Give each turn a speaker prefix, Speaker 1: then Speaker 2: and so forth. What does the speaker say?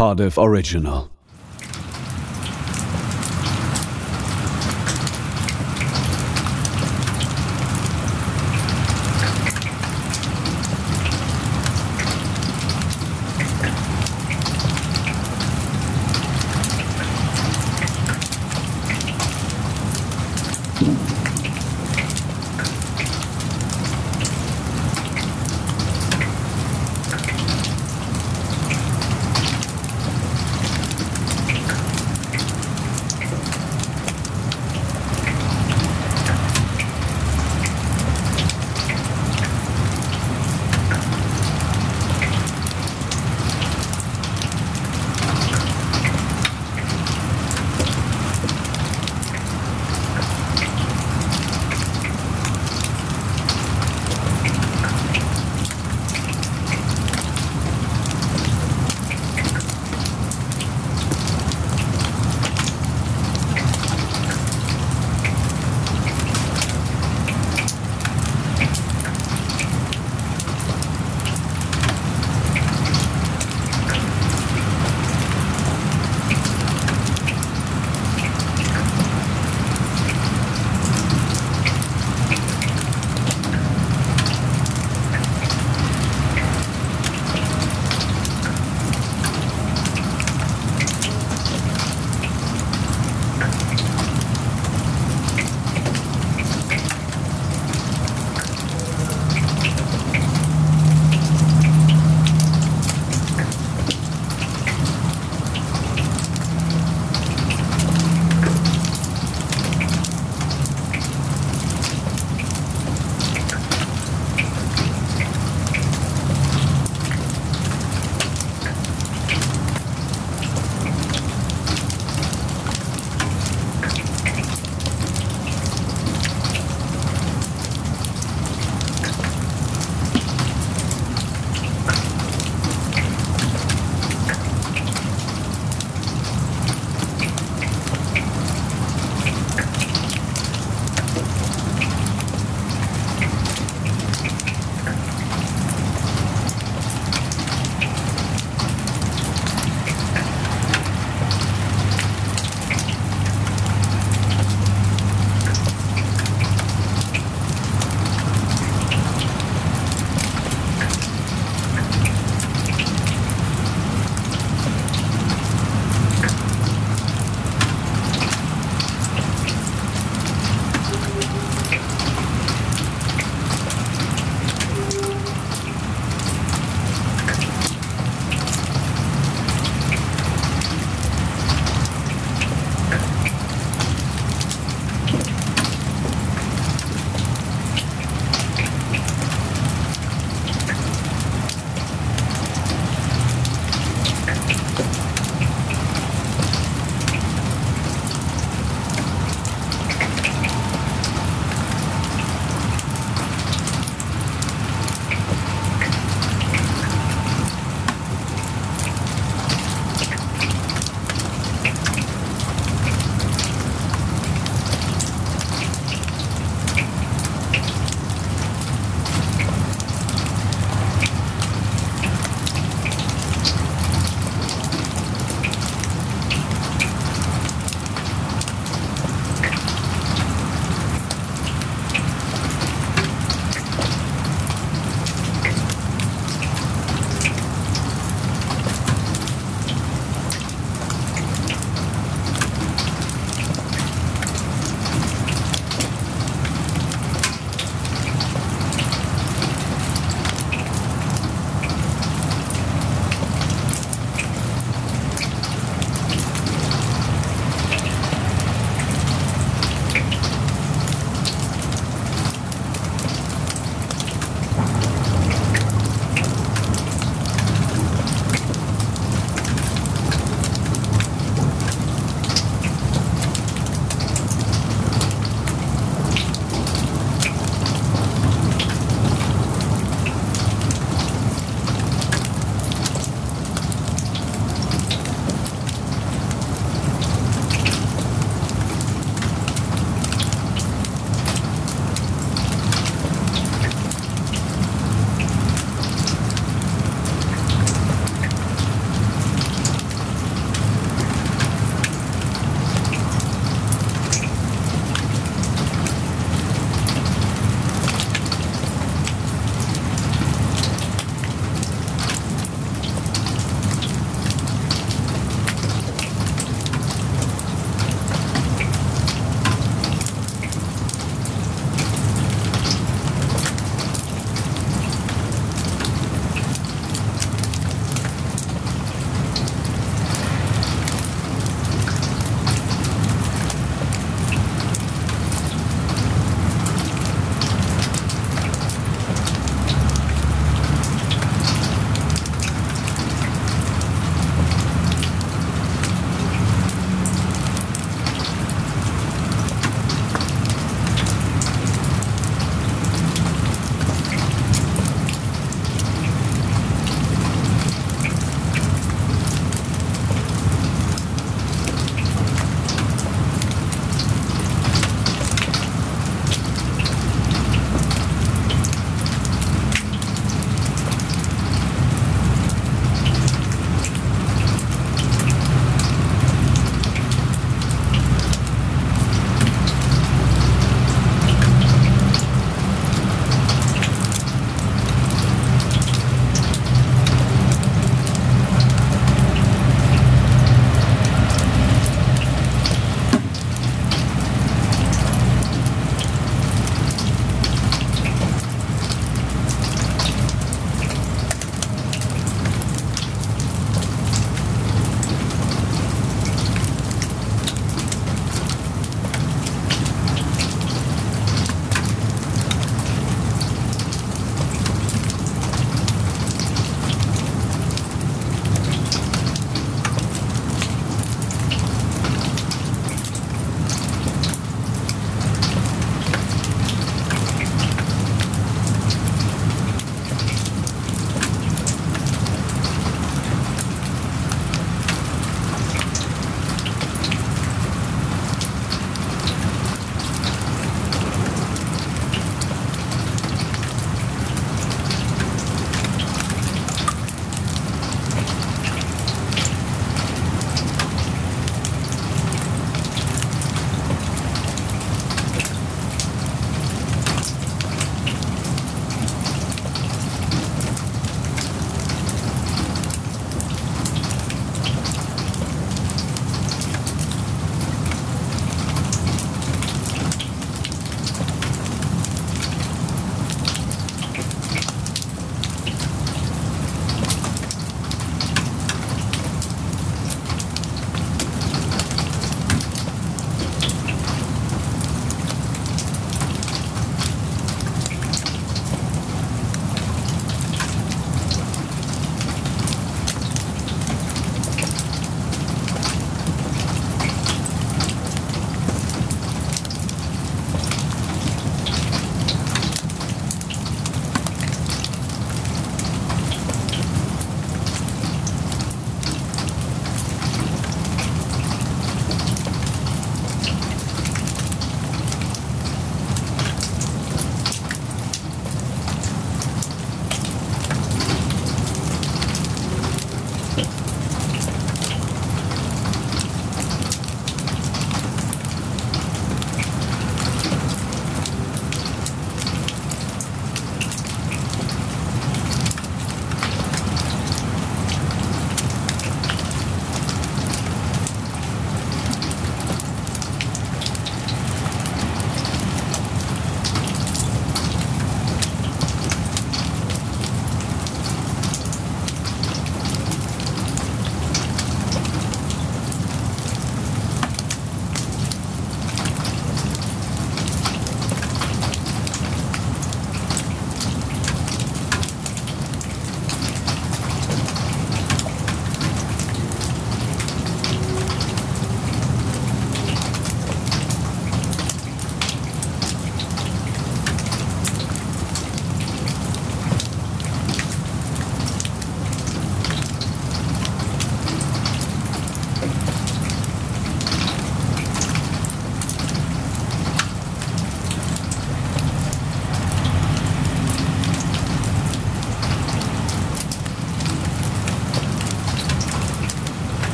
Speaker 1: Cardiff Original.